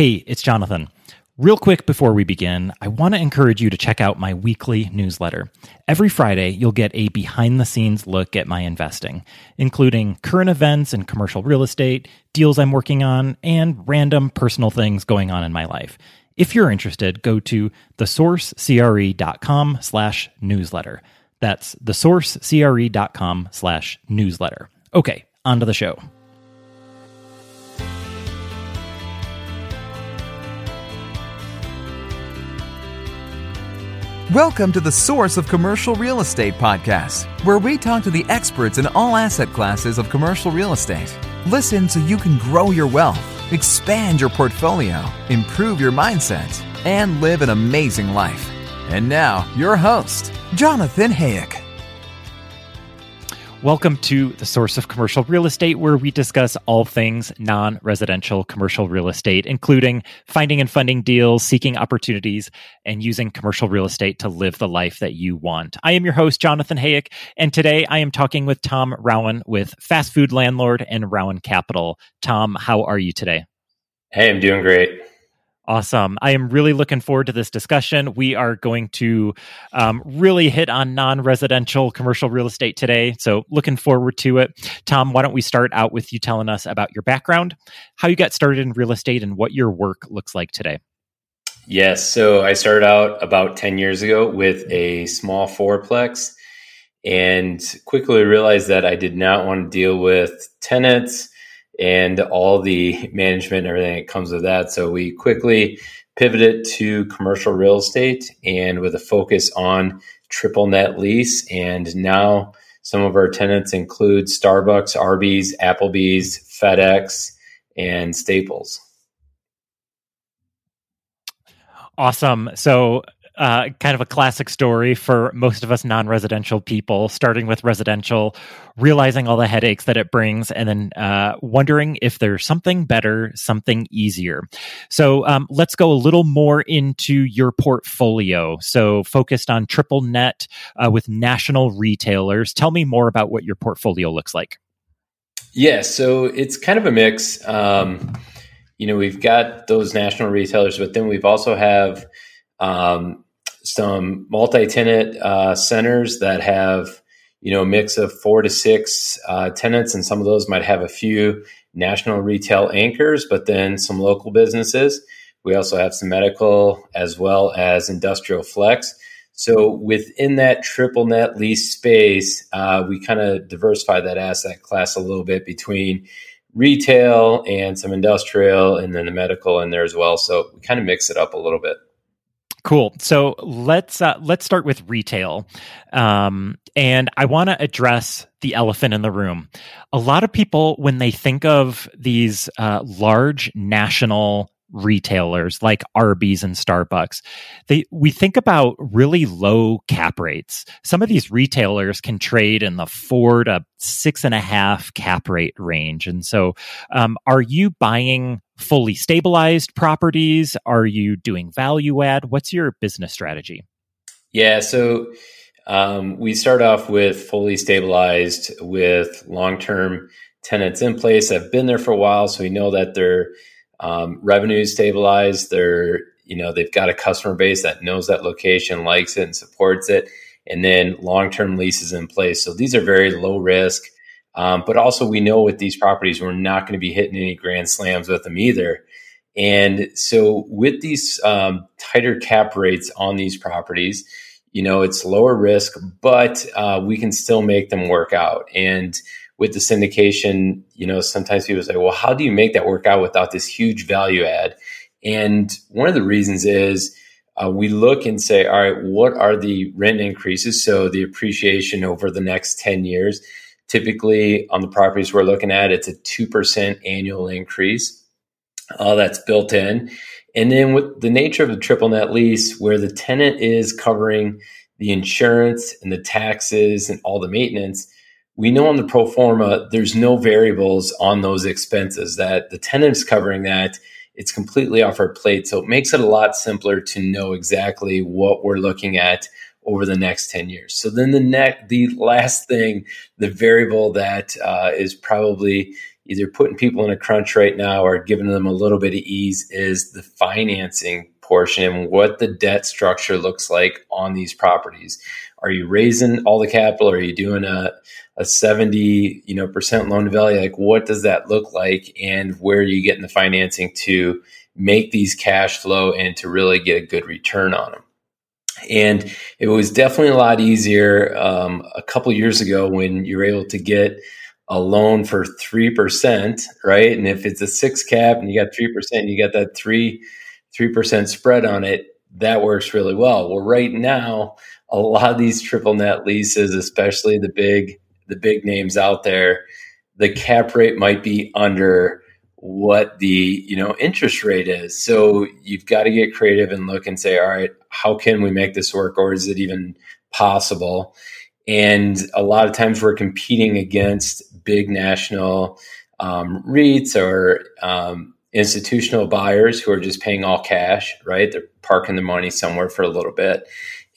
Hey, it's Jonathan. Real quick before we begin, I want to encourage you to check out my weekly newsletter. Every Friday, you'll get a behind the scenes look at my investing, including current events in commercial real estate, deals I'm working on, and random personal things going on in my life. If you're interested, go to thesourcecre.com slash newsletter. That's thesourcecre.com slash newsletter. Okay, on to the show. Welcome to the Source of Commercial Real Estate podcast, where we talk to the experts in all asset classes of commercial real estate. Listen so you can grow your wealth, expand your portfolio, improve your mindset, and live an amazing life. And now, your host, Jonathan Hayek. Welcome to the source of commercial real estate, where we discuss all things non residential commercial real estate, including finding and funding deals, seeking opportunities, and using commercial real estate to live the life that you want. I am your host, Jonathan Hayek, and today I am talking with Tom Rauen with Fast Food Landlord and Rauen Capital. Tom, how are you today? Hey, I'm doing great. Awesome. I am really looking forward to this discussion. We are going to um, really hit on non residential commercial real estate today. So, looking forward to it. Tom, why don't we start out with you telling us about your background, how you got started in real estate, and what your work looks like today? Yes. So, I started out about 10 years ago with a small fourplex and quickly realized that I did not want to deal with tenants and all the management and everything that comes with that. So we quickly pivoted to commercial real estate and with a focus on triple net lease. And now some of our tenants include Starbucks, Arby's, Applebee's, FedEx, and Staples. Awesome. So uh, kind of a classic story for most of us non residential people, starting with residential, realizing all the headaches that it brings, and then uh, wondering if there's something better, something easier. So um, let's go a little more into your portfolio. So, focused on triple net uh, with national retailers. Tell me more about what your portfolio looks like. Yeah, so it's kind of a mix. Um, you know, we've got those national retailers, but then we've also have um, some multi-tenant uh, centers that have you know a mix of four to six uh, tenants, and some of those might have a few national retail anchors, but then some local businesses. We also have some medical as well as industrial flex. So within that triple net lease space, uh, we kind of diversify that asset class a little bit between retail and some industrial, and then the medical in there as well. So we kind of mix it up a little bit. Cool. So let's uh, let's start with retail, um, and I want to address the elephant in the room. A lot of people, when they think of these uh, large national retailers like Arby's and Starbucks, they we think about really low cap rates. Some of these retailers can trade in the four to six and a half cap rate range. And so, um, are you buying fully stabilized properties? Are you doing value add? What's your business strategy? Yeah, so um, we start off with fully stabilized with long term tenants in place. I've been there for a while, so we know that they're um, revenue stabilized. They're you know they've got a customer base that knows that location, likes it, and supports it, and then long term leases in place. So these are very low risk. Um, but also, we know with these properties, we're not going to be hitting any grand slams with them either. And so, with these um, tighter cap rates on these properties, you know, it's lower risk, but uh, we can still make them work out. And with the syndication, you know, sometimes people say, well, how do you make that work out without this huge value add? And one of the reasons is uh, we look and say, all right, what are the rent increases? So the appreciation over the next 10 years. Typically, on the properties we're looking at, it's a 2% annual increase uh, that's built in. And then with the nature of the triple net lease, where the tenant is covering the insurance and the taxes and all the maintenance, we know on the pro forma there's no variables on those expenses that the tenant's covering that it's completely off our plate so it makes it a lot simpler to know exactly what we're looking at over the next 10 years so then the next the last thing the variable that uh, is probably either putting people in a crunch right now or giving them a little bit of ease is the financing portion what the debt structure looks like on these properties. Are you raising all the capital? Are you doing a, a 70, you know, percent loan to value? Like what does that look like? And where are you getting the financing to make these cash flow and to really get a good return on them? And it was definitely a lot easier um, a couple years ago when you're able to get a loan for 3%, right? And if it's a six cap and you got 3%, you got that three, 3% spread on it, that works really well. Well, right now, a lot of these triple net leases, especially the big, the big names out there, the cap rate might be under what the you know interest rate is so you've got to get creative and look and say all right how can we make this work or is it even possible and a lot of times we're competing against big national um, REITs or um, institutional buyers who are just paying all cash, right? They're parking the money somewhere for a little bit.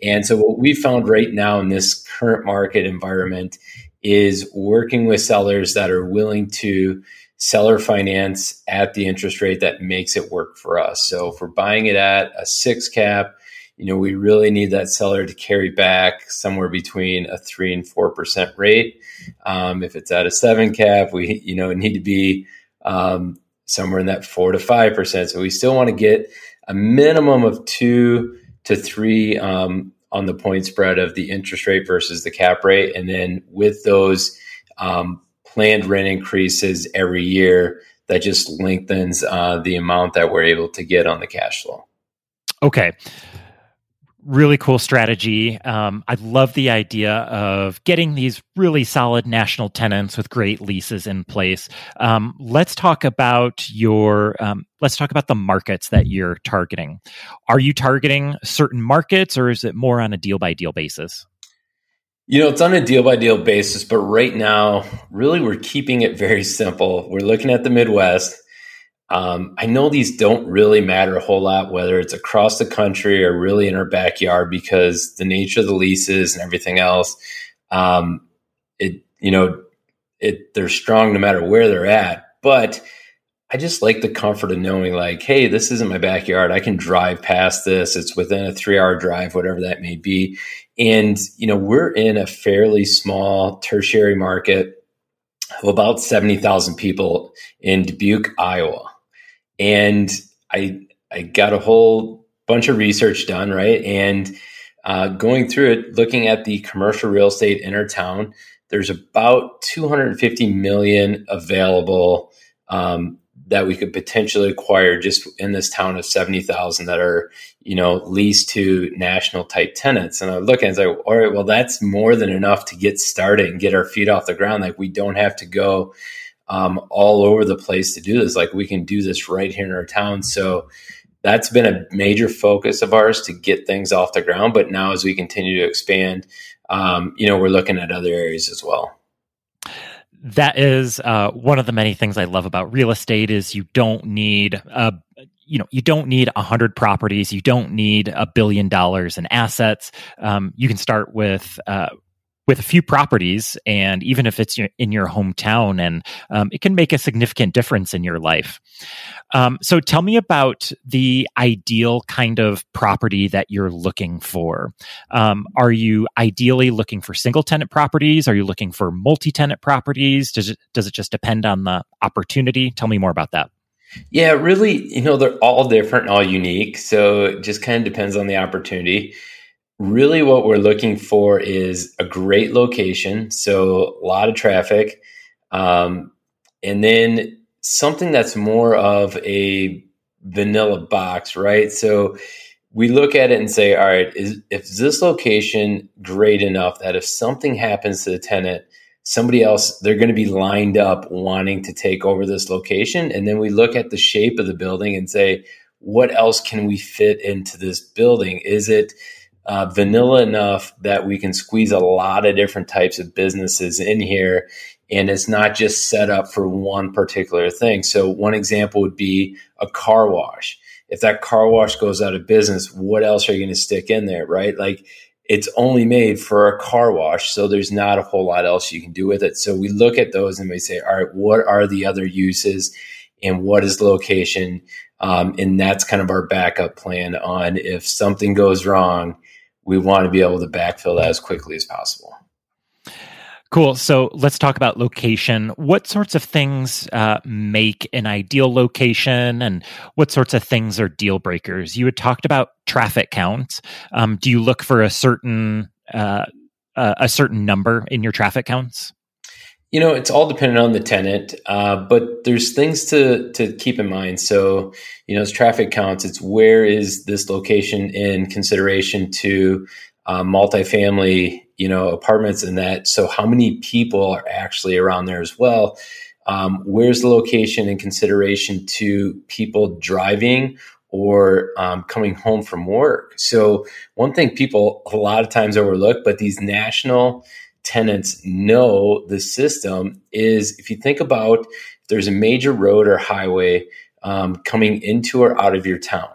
And so, what we found right now in this current market environment is working with sellers that are willing to seller finance at the interest rate that makes it work for us. So, if we're buying it at a six cap, you know, we really need that seller to carry back somewhere between a three and four percent rate. Um, if it's at a seven cap, we you know need to be um, somewhere in that four to five percent. So we still want to get a minimum of two to three um, on the point spread of the interest rate versus the cap rate, and then with those um, planned rent increases every year, that just lengthens uh, the amount that we're able to get on the cash flow. Okay really cool strategy. Um, I love the idea of getting these really solid national tenants with great leases in place. Um, let's talk about your. Um, let's talk about the markets that you're targeting. Are you targeting certain markets, or is it more on a deal by deal basis? You know, it's on a deal by deal basis, but right now, really, we're keeping it very simple. We're looking at the Midwest um, I know these don't really matter a whole lot, whether it's across the country or really in our backyard, because the nature of the leases and everything else, um, it you know, it they're strong no matter where they're at. But I just like the comfort of knowing, like, hey, this isn't my backyard. I can drive past this. It's within a three-hour drive, whatever that may be. And you know, we're in a fairly small tertiary market of about seventy thousand people in Dubuque, Iowa and I I got a whole bunch of research done, right? And uh, going through it, looking at the commercial real estate in our town, there's about 250 million available um, that we could potentially acquire just in this town of 70,000 that are, you know, leased to national type tenants. And I look and say, all right, well, that's more than enough to get started and get our feet off the ground. Like we don't have to go um, all over the place to do this. Like we can do this right here in our town. So that's been a major focus of ours to get things off the ground. But now as we continue to expand, um, you know, we're looking at other areas as well. That is uh, one of the many things I love about real estate is you don't need a you know you don't need a hundred properties you don't need a billion dollars in assets um, you can start with uh, with a few properties, and even if it's in your hometown, and um, it can make a significant difference in your life. Um, so, tell me about the ideal kind of property that you're looking for. Um, are you ideally looking for single tenant properties? Are you looking for multi tenant properties? Does it does it just depend on the opportunity? Tell me more about that. Yeah, really, you know, they're all different, all unique. So it just kind of depends on the opportunity really what we're looking for is a great location so a lot of traffic um, and then something that's more of a vanilla box right? So we look at it and say all right is, is this location great enough that if something happens to the tenant somebody else they're going to be lined up wanting to take over this location and then we look at the shape of the building and say what else can we fit into this building? Is it uh, vanilla enough that we can squeeze a lot of different types of businesses in here and it's not just set up for one particular thing. So one example would be a car wash. If that car wash goes out of business, what else are you going to stick in there, right? Like it's only made for a car wash. So there's not a whole lot else you can do with it. So we look at those and we say, all right, what are the other uses and what is the location? Um, and that's kind of our backup plan on if something goes wrong, we want to be able to backfill that as quickly as possible. Cool. So let's talk about location. What sorts of things uh, make an ideal location, and what sorts of things are deal breakers? You had talked about traffic counts. Um, do you look for a certain uh, a certain number in your traffic counts? You know, it's all dependent on the tenant, uh, but there's things to to keep in mind. So, you know, it's traffic counts. It's where is this location in consideration to uh, multifamily you know apartments and that so how many people are actually around there as well um, where's the location in consideration to people driving or um, coming home from work so one thing people a lot of times overlook but these national tenants know the system is if you think about there's a major road or highway um, coming into or out of your town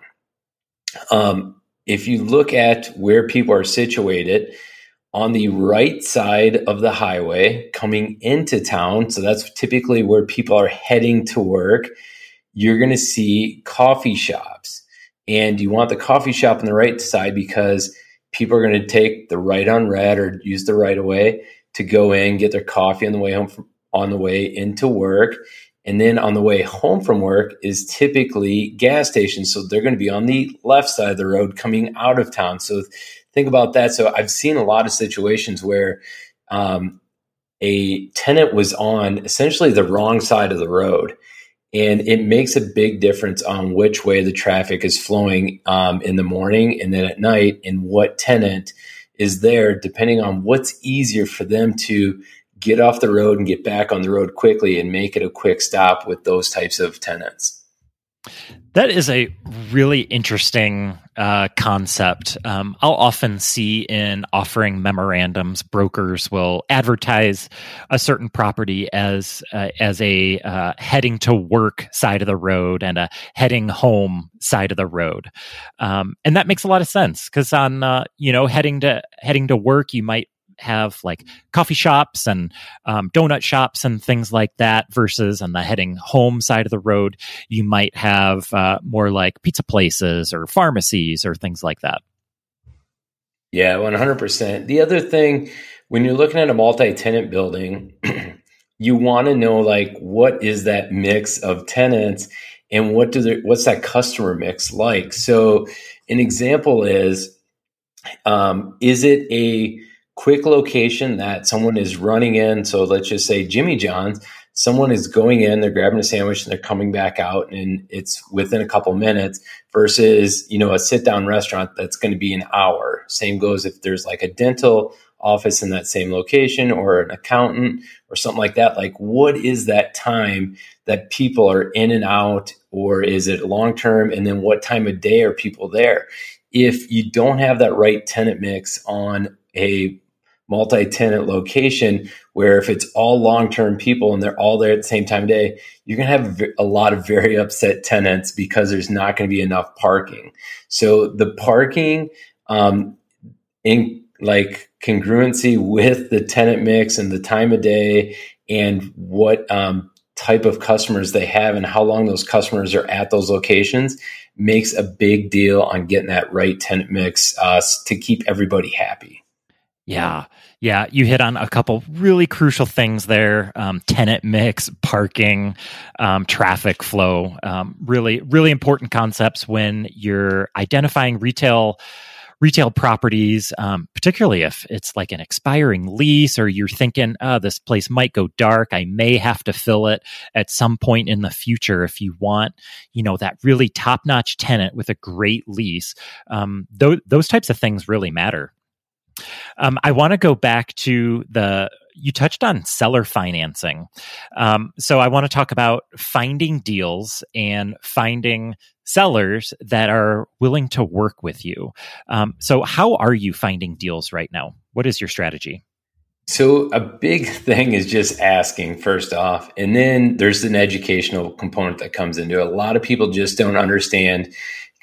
um, if you look at where people are situated on the right side of the highway coming into town, so that's typically where people are heading to work, you're going to see coffee shops. And you want the coffee shop on the right side because people are going to take the right on red or use the right of way to go in, get their coffee on the way home from, on the way into work. And then on the way home from work is typically gas stations. So they're going to be on the left side of the road coming out of town. So think about that. So I've seen a lot of situations where um, a tenant was on essentially the wrong side of the road. And it makes a big difference on which way the traffic is flowing um, in the morning and then at night, and what tenant is there, depending on what's easier for them to get off the road and get back on the road quickly and make it a quick stop with those types of tenants. That is a really interesting uh, concept. Um, I'll often see in offering memorandums, brokers will advertise a certain property as uh, as a uh, heading to work side of the road and a heading home side of the road, um, and that makes a lot of sense because on uh, you know heading to heading to work, you might have like coffee shops and um, donut shops and things like that versus on the heading home side of the road you might have uh, more like pizza places or pharmacies or things like that. Yeah 100% the other thing when you're looking at a multi-tenant building you want to know like what is that mix of tenants and what do they, what's that customer mix like? So an example is um, is it a quick location that someone is running in. So let's just say Jimmy John's, someone is going in, they're grabbing a sandwich and they're coming back out and it's within a couple minutes versus, you know, a sit down restaurant that's going to be an hour. Same goes if there's like a dental office in that same location or an accountant or something like that. Like, what is that time that people are in and out, or is it long term? And then what time of day are people there? If you don't have that right tenant mix on a multi-tenant location where if it's all long-term people and they're all there at the same time of day you're going to have a lot of very upset tenants because there's not going to be enough parking. So the parking um, in like congruency with the tenant mix and the time of day and what um, type of customers they have and how long those customers are at those locations makes a big deal on getting that right tenant mix uh, to keep everybody happy yeah. Yeah. You hit on a couple really crucial things there um, tenant mix, parking, um, traffic flow. Um, really, really important concepts when you're identifying retail. Retail properties, um, particularly if it's like an expiring lease or you're thinking, oh, this place might go dark. I may have to fill it at some point in the future. If you want, you know, that really top notch tenant with a great lease, um, th- those types of things really matter. Um, I want to go back to the you touched on seller financing. Um, so I want to talk about finding deals and finding sellers that are willing to work with you. Um, so, how are you finding deals right now? What is your strategy? So, a big thing is just asking first off, and then there's an educational component that comes into it. A lot of people just don't understand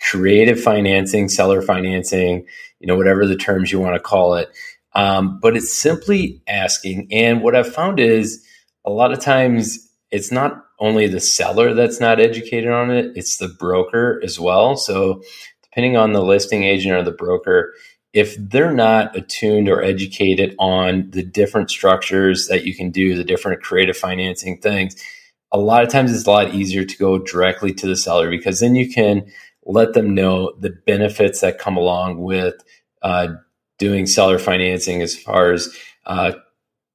creative financing, seller financing, you know, whatever the terms you want to call it. Um, but it's simply asking. And what I've found is a lot of times it's not only the seller that's not educated on it, it's the broker as well. So depending on the listing agent or the broker, if they're not attuned or educated on the different structures that you can do, the different creative financing things, a lot of times it's a lot easier to go directly to the seller because then you can let them know the benefits that come along with uh, doing seller financing as far as uh,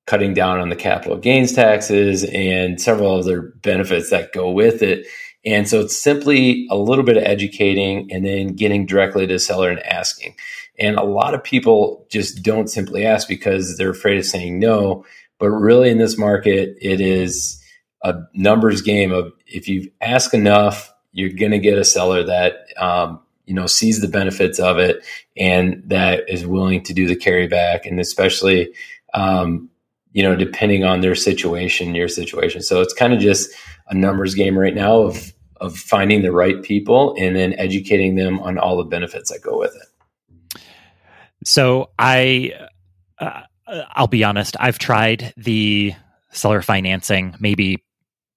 cutting down on the capital gains taxes and several other benefits that go with it. And so it's simply a little bit of educating and then getting directly to the seller and asking. And a lot of people just don't simply ask because they're afraid of saying no. But really, in this market, it is a numbers game of if you ask enough, you're going to get a seller that um, you know sees the benefits of it and that is willing to do the carryback, and especially um, you know depending on their situation, your situation. So it's kind of just a numbers game right now of of finding the right people and then educating them on all the benefits that go with it. So I, uh, I'll be honest. I've tried the seller financing maybe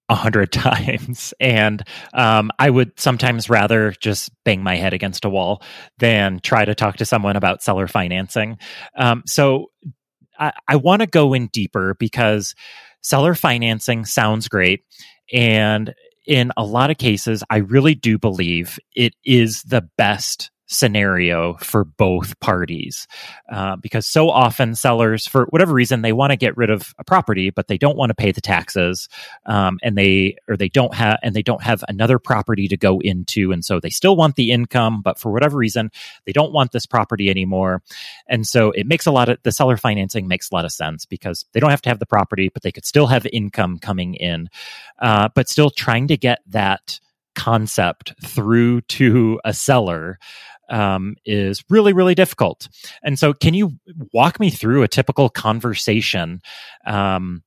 a hundred times. And um, I would sometimes rather just bang my head against a wall than try to talk to someone about seller financing. Um, so I, I want to go in deeper because seller financing sounds great. And in a lot of cases, I really do believe it is the best scenario for both parties. Uh, because so often sellers for whatever reason they want to get rid of a property but they don't want to pay the taxes um, and they or they don't have and they don't have another property to go into and so they still want the income but for whatever reason they don't want this property anymore. And so it makes a lot of the seller financing makes a lot of sense because they don't have to have the property but they could still have income coming in. Uh, but still trying to get that concept through to a seller um, is really, really difficult. And so, can you walk me through a typical conversation? Um,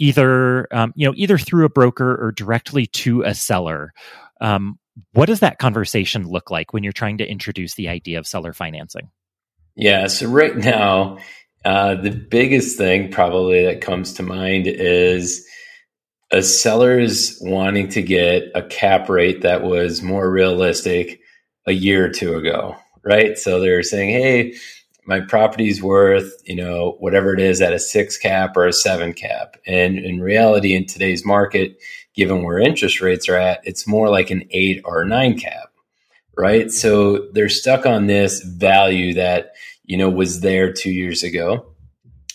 either um, you know either through a broker or directly to a seller um, what does that conversation look like when you're trying to introduce the idea of seller financing yeah so right now uh, the biggest thing probably that comes to mind is a seller is wanting to get a cap rate that was more realistic a year or two ago, right? So they're saying, hey, my property's worth, you know, whatever it is at a six cap or a seven cap. And in reality, in today's market, given where interest rates are at, it's more like an eight or a nine cap, right? So they're stuck on this value that, you know, was there two years ago.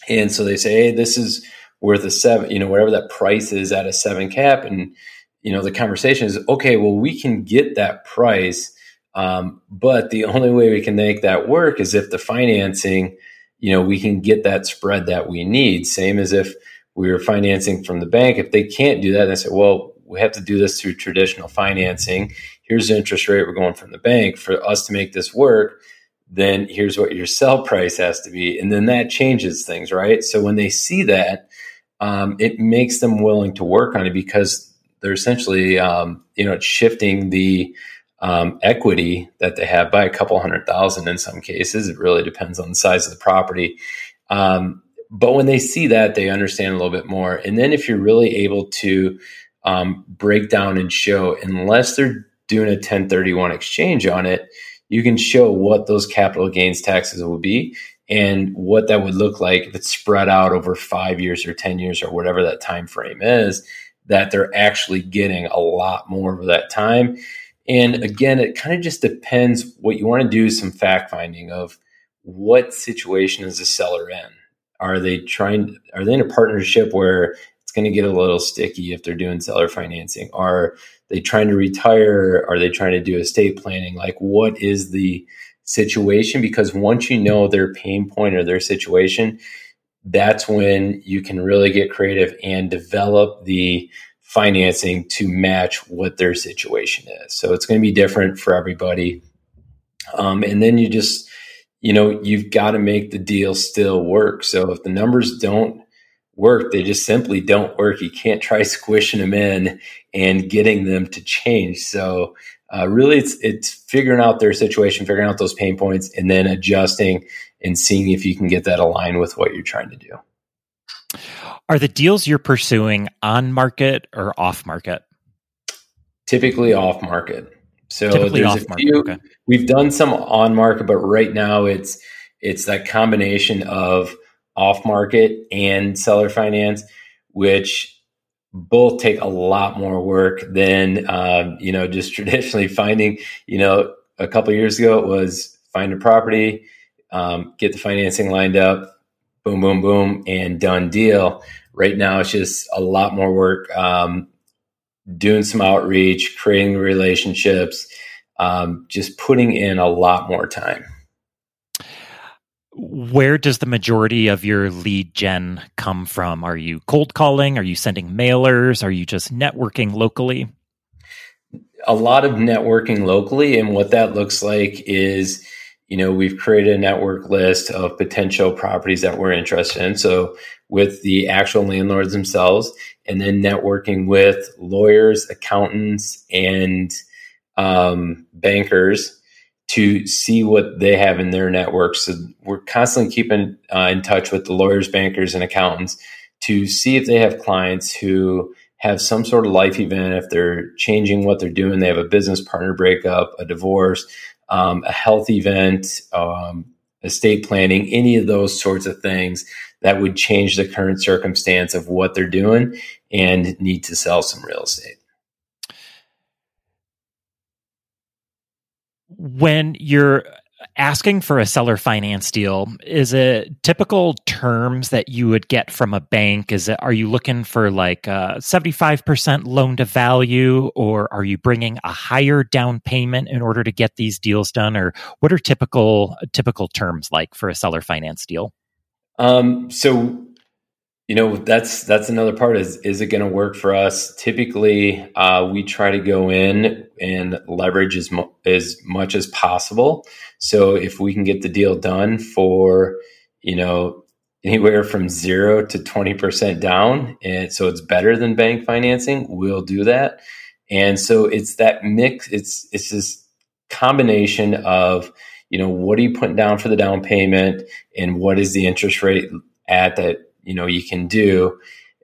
And so they say, hey, this is worth a seven, you know, whatever that price is at a seven cap. And, you know, the conversation is, okay, well, we can get that price um, but the only way we can make that work is if the financing, you know, we can get that spread that we need. Same as if we were financing from the bank. If they can't do that, they say, well, we have to do this through traditional financing. Here's the interest rate we're going from the bank. For us to make this work, then here's what your sell price has to be. And then that changes things, right? So when they see that, um, it makes them willing to work on it because they're essentially, um, you know, shifting the, um, equity that they have by a couple hundred thousand in some cases. It really depends on the size of the property. Um, but when they see that, they understand a little bit more. And then if you're really able to um, break down and show, unless they're doing a 1031 exchange on it, you can show what those capital gains taxes will be and what that would look like if it's spread out over five years or 10 years or whatever that time frame is, that they're actually getting a lot more over that time and again, it kind of just depends what you want to do some fact finding of what situation is the seller in. Are they trying are they in a partnership where it's going to get a little sticky if they're doing seller financing? Are they trying to retire? Are they trying to do estate planning? Like what is the situation? Because once you know their pain point or their situation, that's when you can really get creative and develop the financing to match what their situation is. So it's going to be different for everybody. Um, and then you just, you know, you've got to make the deal still work. So if the numbers don't work, they just simply don't work. You can't try squishing them in and getting them to change. So uh, really it's it's figuring out their situation, figuring out those pain points, and then adjusting and seeing if you can get that aligned with what you're trying to do. Are the deals you're pursuing on market or off market? Typically off market. So Typically there's a few. Okay. We've done some on market, but right now it's it's that combination of off market and seller finance, which both take a lot more work than um, you know just traditionally finding. You know, a couple years ago it was find a property, um, get the financing lined up, boom, boom, boom, and done deal. Right now it's just a lot more work. Um, doing some outreach, creating relationships, um, just putting in a lot more time. Where does the majority of your lead gen come from? Are you cold calling? Are you sending mailers? Are you just networking locally? A lot of networking locally. And what that looks like is, you know, we've created a network list of potential properties that we're interested in. So with the actual landlords themselves, and then networking with lawyers, accountants, and um, bankers to see what they have in their networks. So we're constantly keeping uh, in touch with the lawyers, bankers, and accountants to see if they have clients who have some sort of life event, if they're changing what they're doing, they have a business partner breakup, a divorce, um, a health event, um, estate planning, any of those sorts of things that would change the current circumstance of what they're doing and need to sell some real estate. when you're asking for a seller finance deal is it typical terms that you would get from a bank? Is it are you looking for like a 75% loan to value or are you bringing a higher down payment in order to get these deals done? Or what are typical typical terms like for a seller finance deal? Um, so you know that's that's another part is is it going to work for us? Typically uh, we try to go in and leverage as, mu- as much as possible. So if we can get the deal done for you know anywhere from 0 to 20% down and so it's better than bank financing we'll do that. And so it's that mix it's it's this combination of you know what are you putting down for the down payment and what is the interest rate at that you know you can do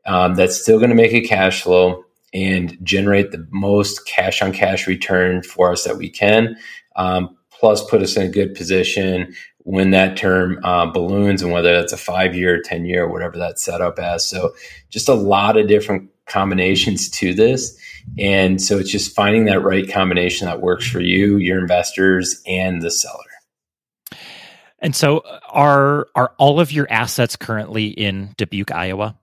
um, that's still going to make a cash flow and generate the most cash on cash return for us that we can um, plus put us in a good position when that term uh, balloons and whether that's a five year 10 year whatever that's set up as so just a lot of different combinations to this. And so it's just finding that right combination that works for you your investors and the seller and so are are all of your assets currently in Dubuque, Iowa?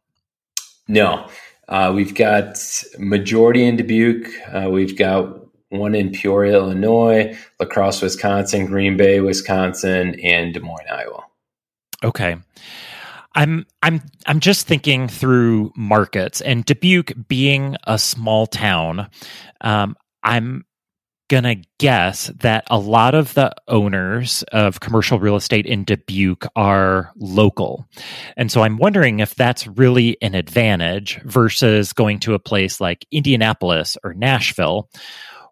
No. Uh, we've got majority in Dubuque. Uh, we've got one in Peoria, Illinois, La Crosse, Wisconsin, Green Bay, Wisconsin, and Des Moines, Iowa. Okay. I'm I'm I'm just thinking through markets and Dubuque being a small town. Um, I'm gonna guess that a lot of the owners of commercial real estate in Dubuque are local. And so I'm wondering if that's really an advantage versus going to a place like Indianapolis or Nashville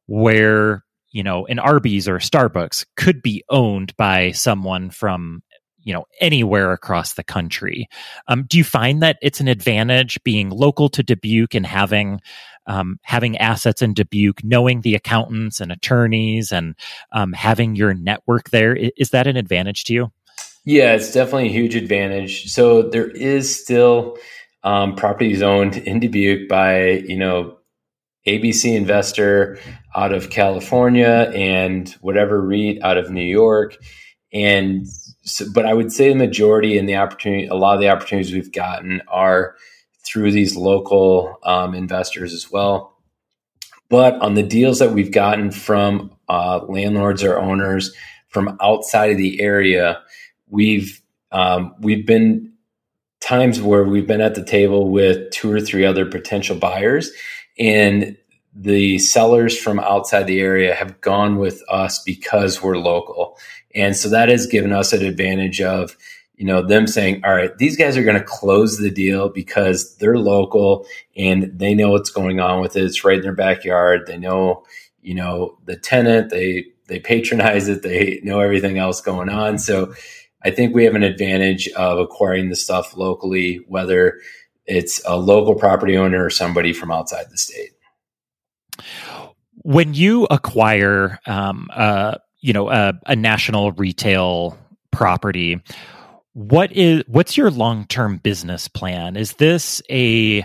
where, you know, an Arby's or Starbucks could be owned by someone from you know anywhere across the country. Um, do you find that it's an advantage being local to Dubuque and having um, having assets in Dubuque, knowing the accountants and attorneys, and um, having your network there? Is that an advantage to you? Yeah, it's definitely a huge advantage. So there is still um, properties owned in Dubuque by you know ABC investor out of California and whatever REIT out of New York, and so, but I would say the majority and the opportunity, a lot of the opportunities we've gotten are through these local um, investors as well. But on the deals that we've gotten from uh, landlords or owners from outside of the area, we've um, we've been times where we've been at the table with two or three other potential buyers, and the sellers from outside the area have gone with us because we're local. And so that has given us an advantage of, you know, them saying, all right, these guys are going to close the deal because they're local and they know what's going on with it. It's right in their backyard. They know, you know the tenant. They they patronize it. They know everything else going on. So I think we have an advantage of acquiring the stuff locally, whether it's a local property owner or somebody from outside the state. When you acquire, um, uh, you know, a, a national retail property, what is what's your long term business plan? Is this a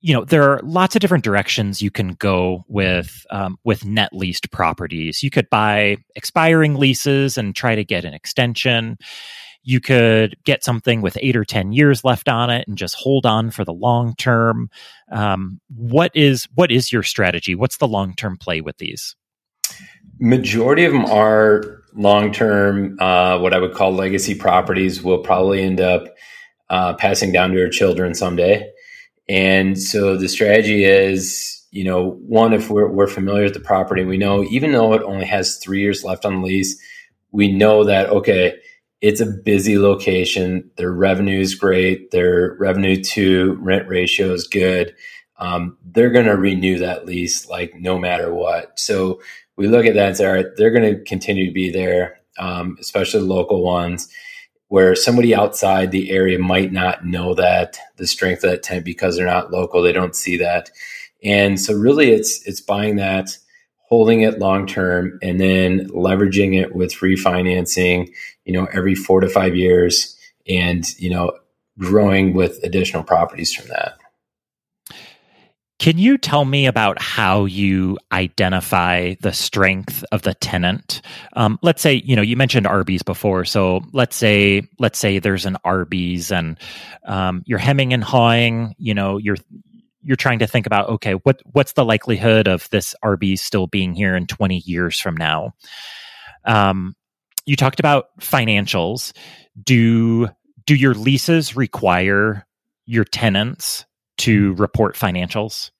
you know there are lots of different directions you can go with um, with net leased properties. You could buy expiring leases and try to get an extension. You could get something with eight or ten years left on it and just hold on for the long term. Um, what is what is your strategy? What's the long term play with these? Majority of them are long term, uh, what I would call legacy properties will probably end up uh, passing down to our children someday. And so the strategy is, you know, one, if we're, we're familiar with the property, we know even though it only has three years left on the lease, we know that, okay, it's a busy location. Their revenue is great. Their revenue to rent ratio is good. Um, they're going to renew that lease like no matter what. So we look at that and say, all right, they're going to continue to be there, um, especially local ones, where somebody outside the area might not know that the strength of that tent because they're not local, they don't see that, and so really, it's it's buying that, holding it long term, and then leveraging it with refinancing, you know, every four to five years, and you know, growing with additional properties from that. Can you tell me about how you identify the strength of the tenant? Um, let's say you know you mentioned Arby's before, so let's say let's say there's an Arby's and um, you're hemming and hawing. You know you're you're trying to think about okay, what what's the likelihood of this Arby's still being here in 20 years from now? Um, you talked about financials. Do do your leases require your tenants to report financials?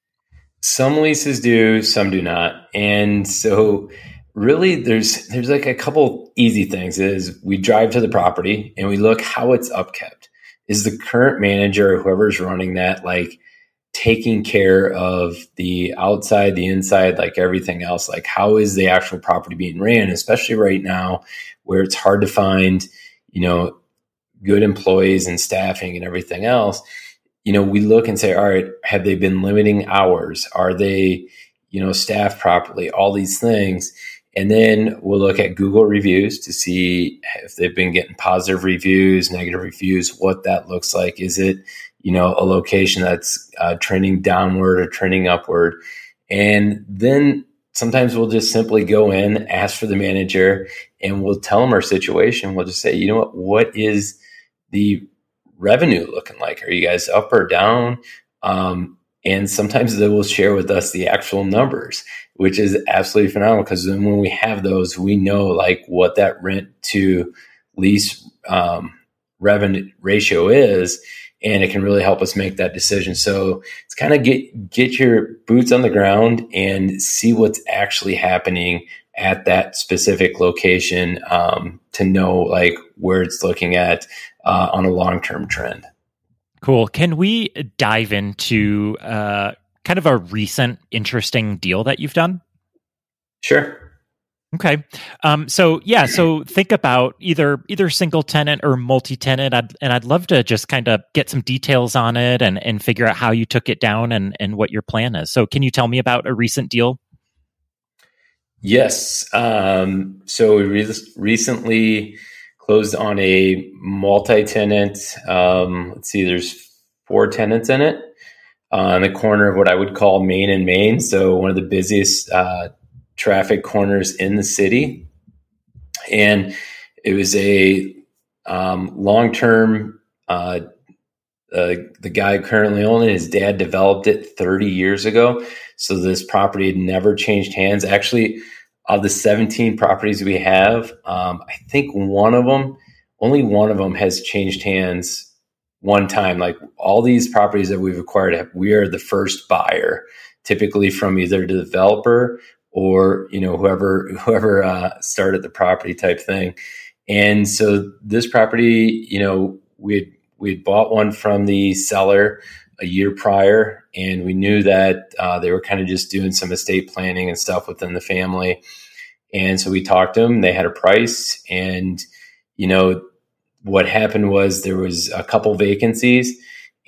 Some leases do, some do not. And so really there's there's like a couple easy things is we drive to the property and we look how it's upkept. Is the current manager or whoever's running that like taking care of the outside, the inside, like everything else? Like how is the actual property being ran, especially right now where it's hard to find, you know, good employees and staffing and everything else you know, we look and say, all right, have they been limiting hours? Are they, you know, staffed properly? All these things. And then we'll look at Google reviews to see if they've been getting positive reviews, negative reviews, what that looks like. Is it, you know, a location that's uh, trending downward or trending upward? And then sometimes we'll just simply go in, ask for the manager, and we'll tell them our situation. We'll just say, you know what, what is the revenue looking like? Are you guys up or down? Um, and sometimes they will share with us the actual numbers, which is absolutely phenomenal because then when we have those, we know like what that rent to lease um, revenue ratio is, and it can really help us make that decision. So it's kind of get get your boots on the ground and see what's actually happening at that specific location um, to know like where it's looking at uh, on a long term trend. Cool. Can we dive into uh, kind of a recent interesting deal that you've done? Sure. Okay. Um, so yeah, so think about either either single tenant or multi tenant. I'd, and I'd love to just kind of get some details on it and, and figure out how you took it down and, and what your plan is. So can you tell me about a recent deal? Yes. Um, so we re- recently closed on a multi-tenant. Um, let's see, there's four tenants in it uh, on the corner of what I would call Main and Main. So one of the busiest uh, traffic corners in the city, and it was a um, long-term. Uh, uh, the guy currently owning it, his dad developed it 30 years ago. So this property had never changed hands. Actually, of the 17 properties we have, um, I think one of them, only one of them has changed hands one time. Like all these properties that we've acquired, we are the first buyer, typically from either the developer or you know whoever whoever uh, started the property type thing. And so this property, you know, we we bought one from the seller a year prior, and we knew that uh, they were kind of just doing some estate planning and stuff within the family. And so we talked to them. They had a price, and you know what happened was there was a couple vacancies,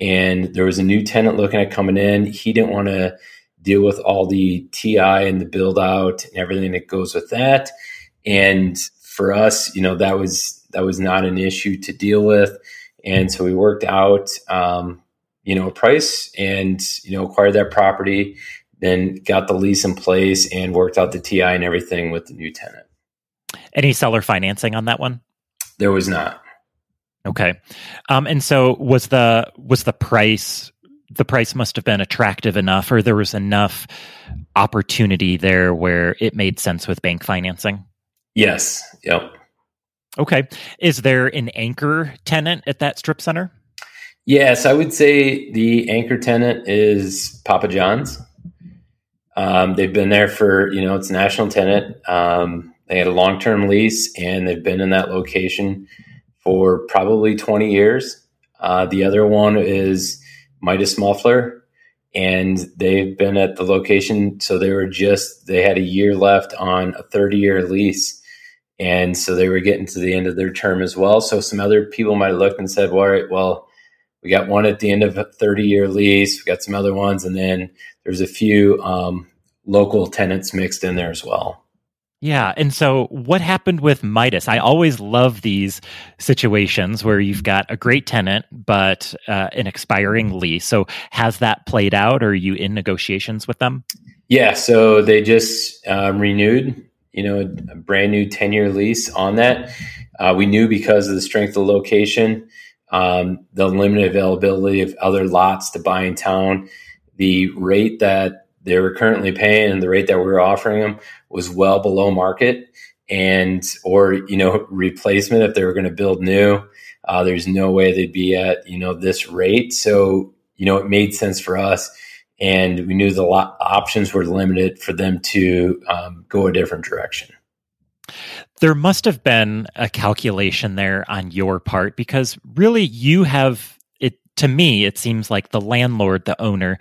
and there was a new tenant looking at coming in. He didn't want to deal with all the TI and the build out and everything that goes with that. And for us, you know, that was that was not an issue to deal with. And so we worked out, um, you know, a price and, you know, acquired that property, then got the lease in place and worked out the TI and everything with the new tenant. Any seller financing on that one? There was not. Okay. Um, and so was the was the price the price must have been attractive enough or there was enough opportunity there where it made sense with bank financing? Yes. Yep. Okay. Is there an anchor tenant at that strip center? Yes, I would say the anchor tenant is Papa John's. Um, they've been there for, you know, it's a national tenant. Um, they had a long term lease and they've been in that location for probably 20 years. Uh, the other one is Midas Muffler, and they've been at the location. So they were just, they had a year left on a 30 year lease. And so they were getting to the end of their term as well. So some other people might have looked and said, well, all right, well, we got one at the end of a 30 year lease. We got some other ones. And then there's a few um, local tenants mixed in there as well. Yeah. And so what happened with Midas? I always love these situations where you've got a great tenant, but uh, an expiring lease. So has that played out? Or are you in negotiations with them? Yeah. So they just uh, renewed you know, a brand new 10 year lease on that. Uh, we knew because of the strength of the location, um, the limited availability of other lots to buy in town, the rate that they were currently paying and the rate that we were offering them was well below market and or you know replacement if they were going to build new uh, there's no way they'd be at you know this rate so you know it made sense for us and we knew the lo- options were limited for them to um, go a different direction. There must have been a calculation there on your part because really you have it to me it seems like the landlord the owner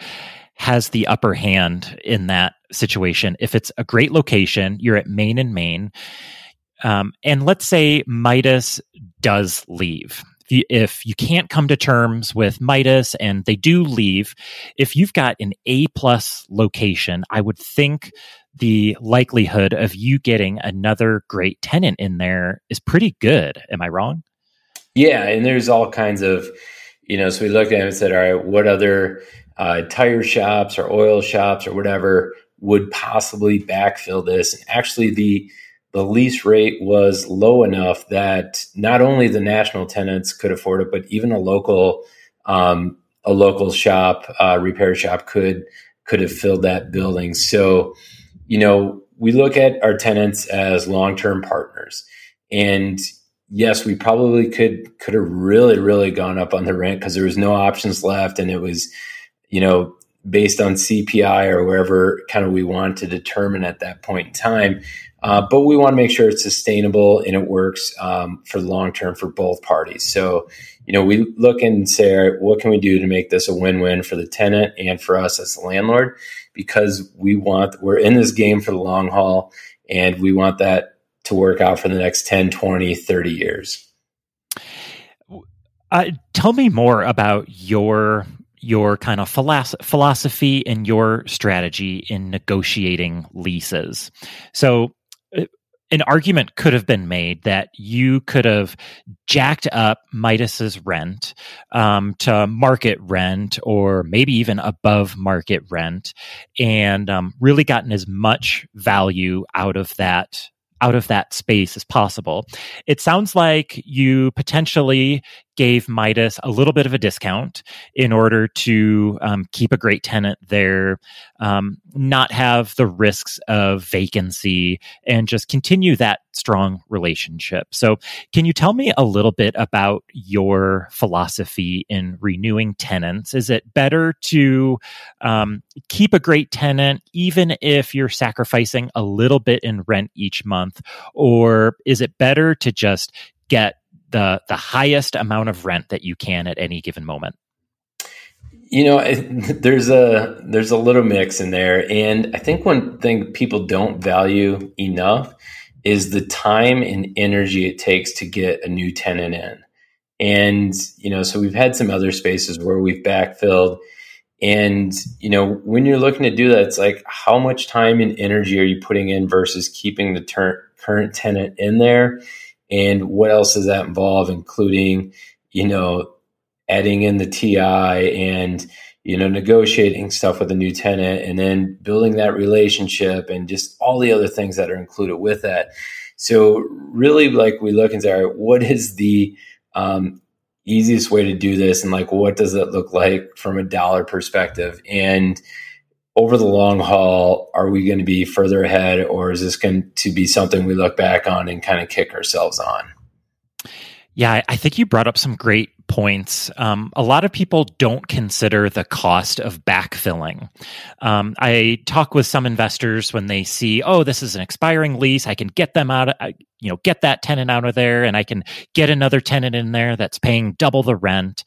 has the upper hand in that situation if it's a great location you're at main and main um, and let's say midas does leave if you can't come to terms with Midas and they do leave, if you've got an A plus location, I would think the likelihood of you getting another great tenant in there is pretty good. Am I wrong? Yeah, and there's all kinds of, you know, so we looked at it and said, all right, what other uh, tire shops or oil shops or whatever would possibly backfill this? And actually, the the lease rate was low enough that not only the national tenants could afford it, but even a local um, a local shop, uh, repair shop could could have filled that building. So, you know, we look at our tenants as long term partners, and yes, we probably could could have really really gone up on the rent because there was no options left, and it was, you know, based on CPI or wherever kind of we want to determine at that point in time. Uh, but we want to make sure it's sustainable and it works um, for the long term for both parties. So, you know, we look and say, what can we do to make this a win win for the tenant and for us as the landlord? Because we want, we're in this game for the long haul and we want that to work out for the next 10, 20, 30 years. Uh, tell me more about your your kind of philosophy and your strategy in negotiating leases. So, an argument could have been made that you could have jacked up Midas's rent um, to market rent or maybe even above market rent and um, really gotten as much value out of that out of that space as possible. It sounds like you potentially gave Midas a little bit of a discount in order to um, keep a great tenant there, um, not have the risks of vacancy, and just continue that strong relationship. So, can you tell me a little bit about your philosophy in renewing tenants? Is it better to um, keep a great tenant even if you're sacrificing a little bit in rent each month, or is it better to just get the the highest amount of rent that you can at any given moment? You know, there's a there's a little mix in there, and I think one thing people don't value enough is the time and energy it takes to get a new tenant in. And you know, so we've had some other spaces where we've backfilled, and you know, when you're looking to do that, it's like how much time and energy are you putting in versus keeping the ter- current tenant in there, and what else does that involve, including you know adding in the TI and you know negotiating stuff with a new tenant and then building that relationship and just all the other things that are included with that. So really like we look and say, all right, what is the um, easiest way to do this and like what does it look like from a dollar perspective and over the long haul are we going to be further ahead or is this going to be something we look back on and kind of kick ourselves on yeah, I think you brought up some great points. Um, a lot of people don't consider the cost of backfilling. Um, I talk with some investors when they see, oh, this is an expiring lease. I can get them out, of, you know, get that tenant out of there, and I can get another tenant in there that's paying double the rent.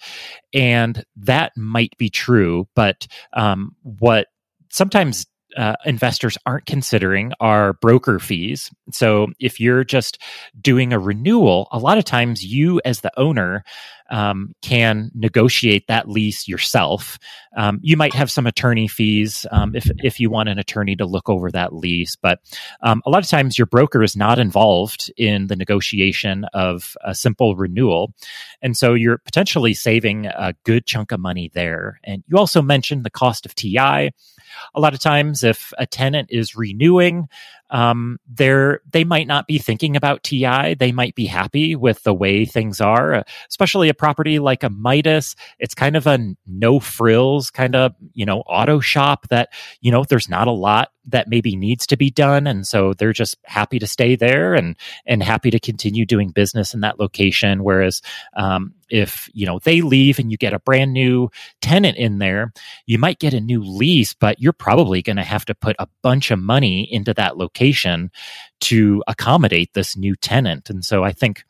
And that might be true, but um, what sometimes uh, investors aren't considering are broker fees. So if you're just doing a renewal, a lot of times you, as the owner, um, can negotiate that lease yourself. Um, you might have some attorney fees um, if if you want an attorney to look over that lease, but um, a lot of times your broker is not involved in the negotiation of a simple renewal, and so you're potentially saving a good chunk of money there. And you also mentioned the cost of TI a lot of times if a tenant is renewing um, they're they might not be thinking about TI. They might be happy with the way things are, uh, especially a property like a Midas. It's kind of a no frills kind of you know auto shop that you know there's not a lot that maybe needs to be done, and so they're just happy to stay there and and happy to continue doing business in that location. Whereas um, if you know they leave and you get a brand new tenant in there, you might get a new lease, but you're probably going to have to put a bunch of money into that location to accommodate this new tenant. And so I think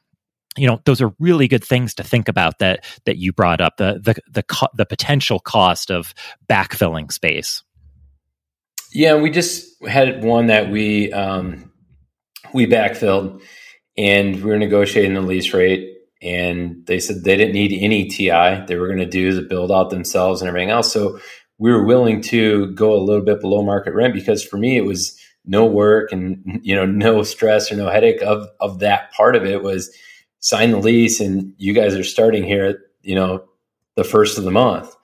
you know those are really good things to think about that that you brought up the the the, co- the potential cost of backfilling space yeah we just had one that we um we backfilled and we were negotiating the lease rate and they said they didn't need any ti they were going to do the build out themselves and everything else. So we were willing to go a little bit below market rent because for me it was no work and you know no stress or no headache of of that part of it was sign the lease and you guys are starting here you know the first of the month.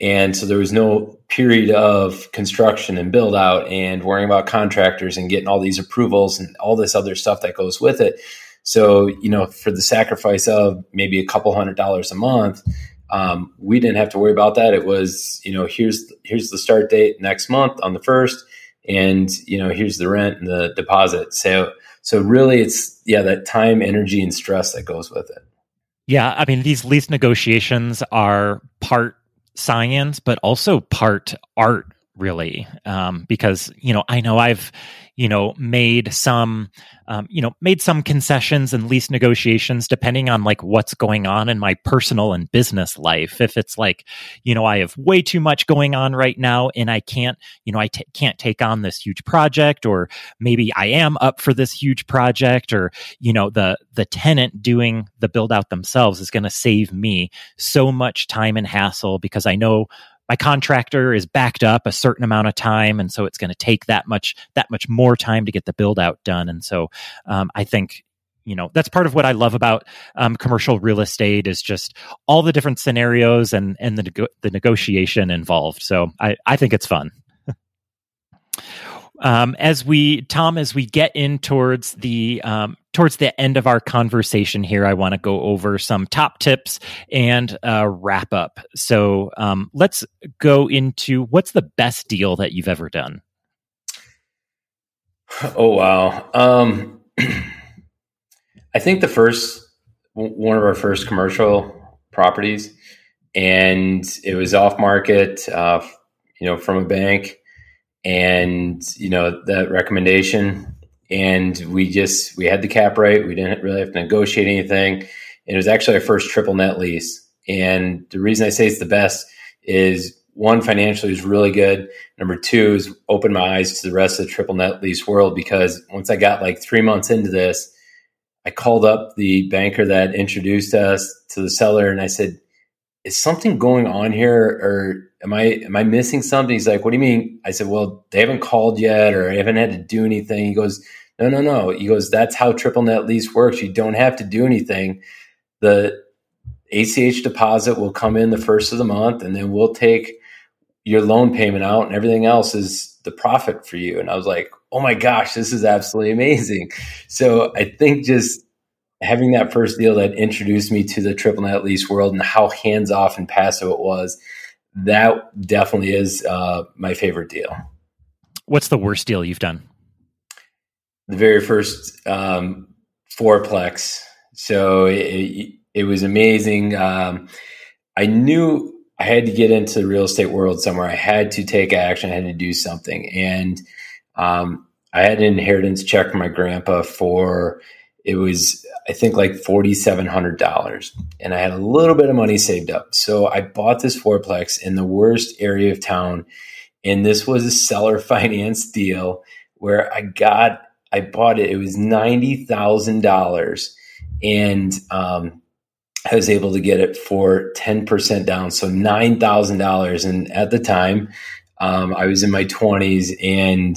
And so there was no period of construction and build out and worrying about contractors and getting all these approvals and all this other stuff that goes with it so you know for the sacrifice of maybe a couple hundred dollars a month um, we didn't have to worry about that. It was you know here's here's the start date next month on the first and you know here's the rent and the deposit. So so really it's yeah that time energy and stress that goes with it. Yeah i mean these lease negotiations are part science but also part art really. Um, because you know i know i've you know made some um, you know made some concessions and lease negotiations depending on like what's going on in my personal and business life. If it's like you know i have way too much going on right now and i can't you know I t- can't take on this huge project or maybe i am up for this huge project or you know the the tenant doing the build out themselves is going to save me so much time and hassle because i know my contractor is backed up a certain amount of time and so it's going to take that much that much more time to get the build out done. And so um, i think you know that's part of what i love about um, commercial real estate is just all the different scenarios and and the, the negotiation involved. So i i think it's fun. Um, as we tom as we get in towards the um, towards the end of our conversation here i want to go over some top tips and uh, wrap up. So um, let's go into what's the best deal that you've ever done? Oh wow. Um, i think the first one of our first commercial properties and it was off market uh, you know from a bank and you know that recommendation and we just we had the cap rate we didn't really have to negotiate anything and it was actually our first triple net lease and the reason i say it's the best is one financially is really good. Number two is open my eyes to the rest of the triple net lease world because once I got like three months into this, I called up the banker that introduced us to the seller and I said, is something going on here or am I am I missing something? He's like, What do you mean? I said, Well, they haven't called yet or I haven't had to do anything. He goes, No, no, no. He goes, That's how triple net lease works. You don't have to do anything. The ACH deposit will come in the first of the month and then we'll take your loan payment out and everything else is the profit for you. And I was like, oh my gosh, this is absolutely amazing. So I think just having that first deal that introduced me to the triple net lease world and how hands off and passive it was, that definitely is uh, my favorite deal. What's the worst deal you've done? The very first um, fourplex. So it, it was amazing. Um, I knew I had to get into the real estate world somewhere. I had to take action. I had to do something. And um, I had an inheritance check from my grandpa for it was I think like forty seven hundred dollars, and I had a little bit of money saved up. So I bought this fourplex in the worst area of town, and this was a seller finance deal where I got I bought it. It was ninety thousand dollars, and um, I was able to get it for 10% down. So $9,000. And at the time, um, I was in my 20s and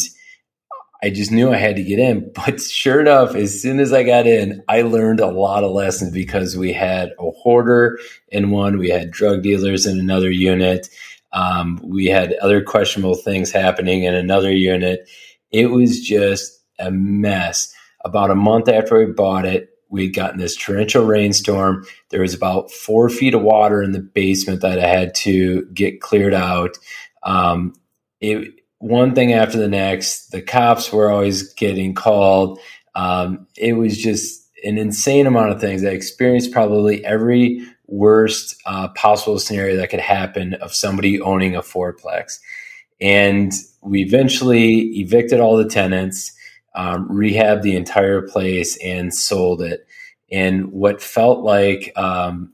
I just knew I had to get in. But sure enough, as soon as I got in, I learned a lot of lessons because we had a hoarder in one, we had drug dealers in another unit, um, we had other questionable things happening in another unit. It was just a mess. About a month after we bought it, we'd gotten this torrential rainstorm. There was about four feet of water in the basement that I had to get cleared out. Um, it, one thing after the next, the cops were always getting called. Um, it was just an insane amount of things. I experienced probably every worst uh, possible scenario that could happen of somebody owning a fourplex. And we eventually evicted all the tenants um, rehabbed the entire place and sold it. And what felt like um,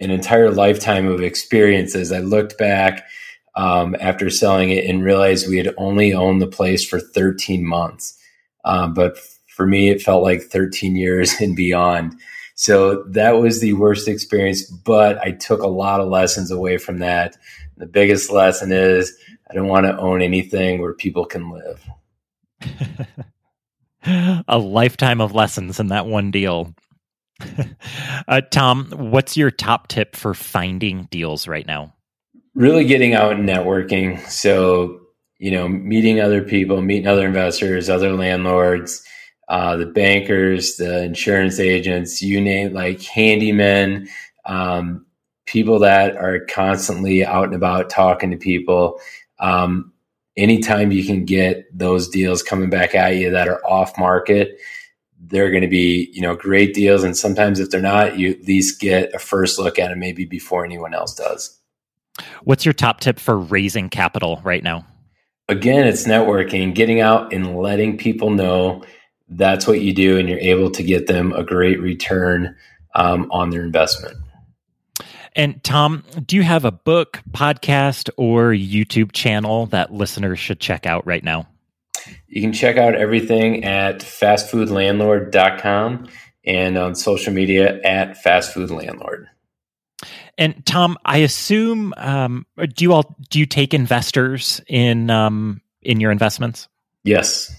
an entire lifetime of experiences, I looked back um, after selling it and realized we had only owned the place for 13 months. Um, but for me, it felt like 13 years and beyond. So that was the worst experience, but I took a lot of lessons away from that. The biggest lesson is I don't want to own anything where people can live. a lifetime of lessons in that one deal. uh, Tom, what's your top tip for finding deals right now? Really getting out and networking. So, you know, meeting other people, meeting other investors, other landlords, uh, the bankers, the insurance agents, you name like handymen, um, people that are constantly out and about talking to people. Um, anytime you can get those deals coming back at you that are off market, they're going to be, you know, great deals. And sometimes if they're not, you at least get a first look at it maybe before anyone else does. What's your top tip for raising capital right now? Again, it's networking, getting out and letting people know that's what you do, and you're able to get them a great return um, on their investment. And Tom, do you have a book, podcast, or YouTube channel that listeners should check out right now? You can check out everything at fastfoodlandlord.com and on social media at fastfoodlandlord. And Tom, I assume um, do you all do you take investors in um, in your investments? Yes.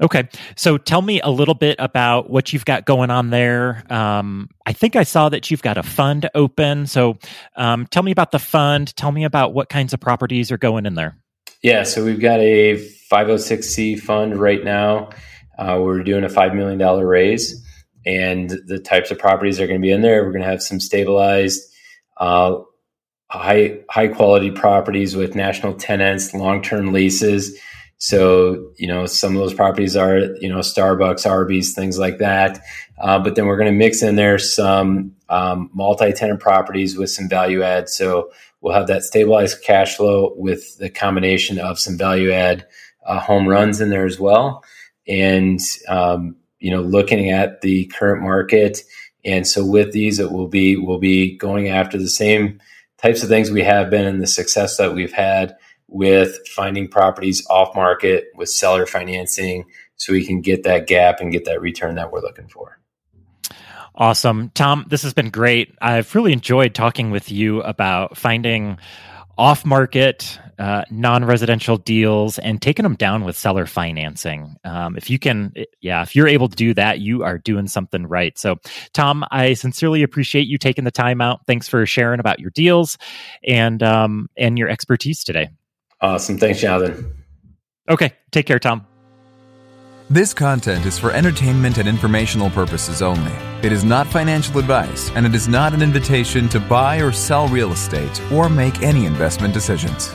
Okay. So tell me a little bit about what you've got going on there. Um, I think I saw that you've got a fund open. So um, tell me about the fund. Tell me about what kinds of properties are going in there. Yeah. So we've got a 506C fund right now. Uh, we're doing a $5 million raise. And the types of properties that are going to be in there, we're going to have some stabilized, uh, high high quality properties with national tenants, long term leases so, you know, some of those properties are, you know, Starbucks, Arby's, things like that. Uh, but then we're going to mix in there some um, multi tenant properties with some value add. So we'll have that stabilized cash flow with the combination of some value add uh, home runs in there as well. And, um, you know, looking at the current market. And so with these, it will be, we'll be going after the same types of things we have been and the success that we've had with finding properties off market with seller financing so we can get that gap and get that return that we're looking for. Awesome. Tom, this has been great. I've really enjoyed talking with you about finding off market, uh, non residential deals and taking them down with seller financing. Um, if you can, yeah, if you're able to do that, you are doing something right. So, Tom, I sincerely appreciate you taking the time out. Thanks for sharing about your deals and um, and your expertise today. Awesome. Thanks, Jonathan. Okay. Take care, Tom. This content is for entertainment and informational purposes only. It is not financial advice, and it is not an invitation to buy or sell real estate or make any investment decisions.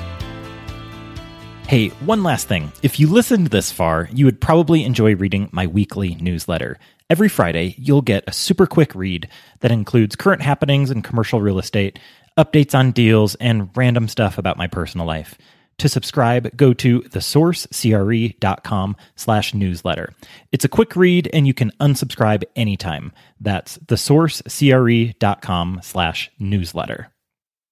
Hey, one last thing. If you listened this far, you would probably enjoy reading my weekly newsletter. Every Friday, you'll get a super quick read that includes current happenings in commercial real estate, updates on deals, and random stuff about my personal life. To subscribe, go to thesourcecre.com slash newsletter. It's a quick read and you can unsubscribe anytime. That's thesourcecre.com slash newsletter.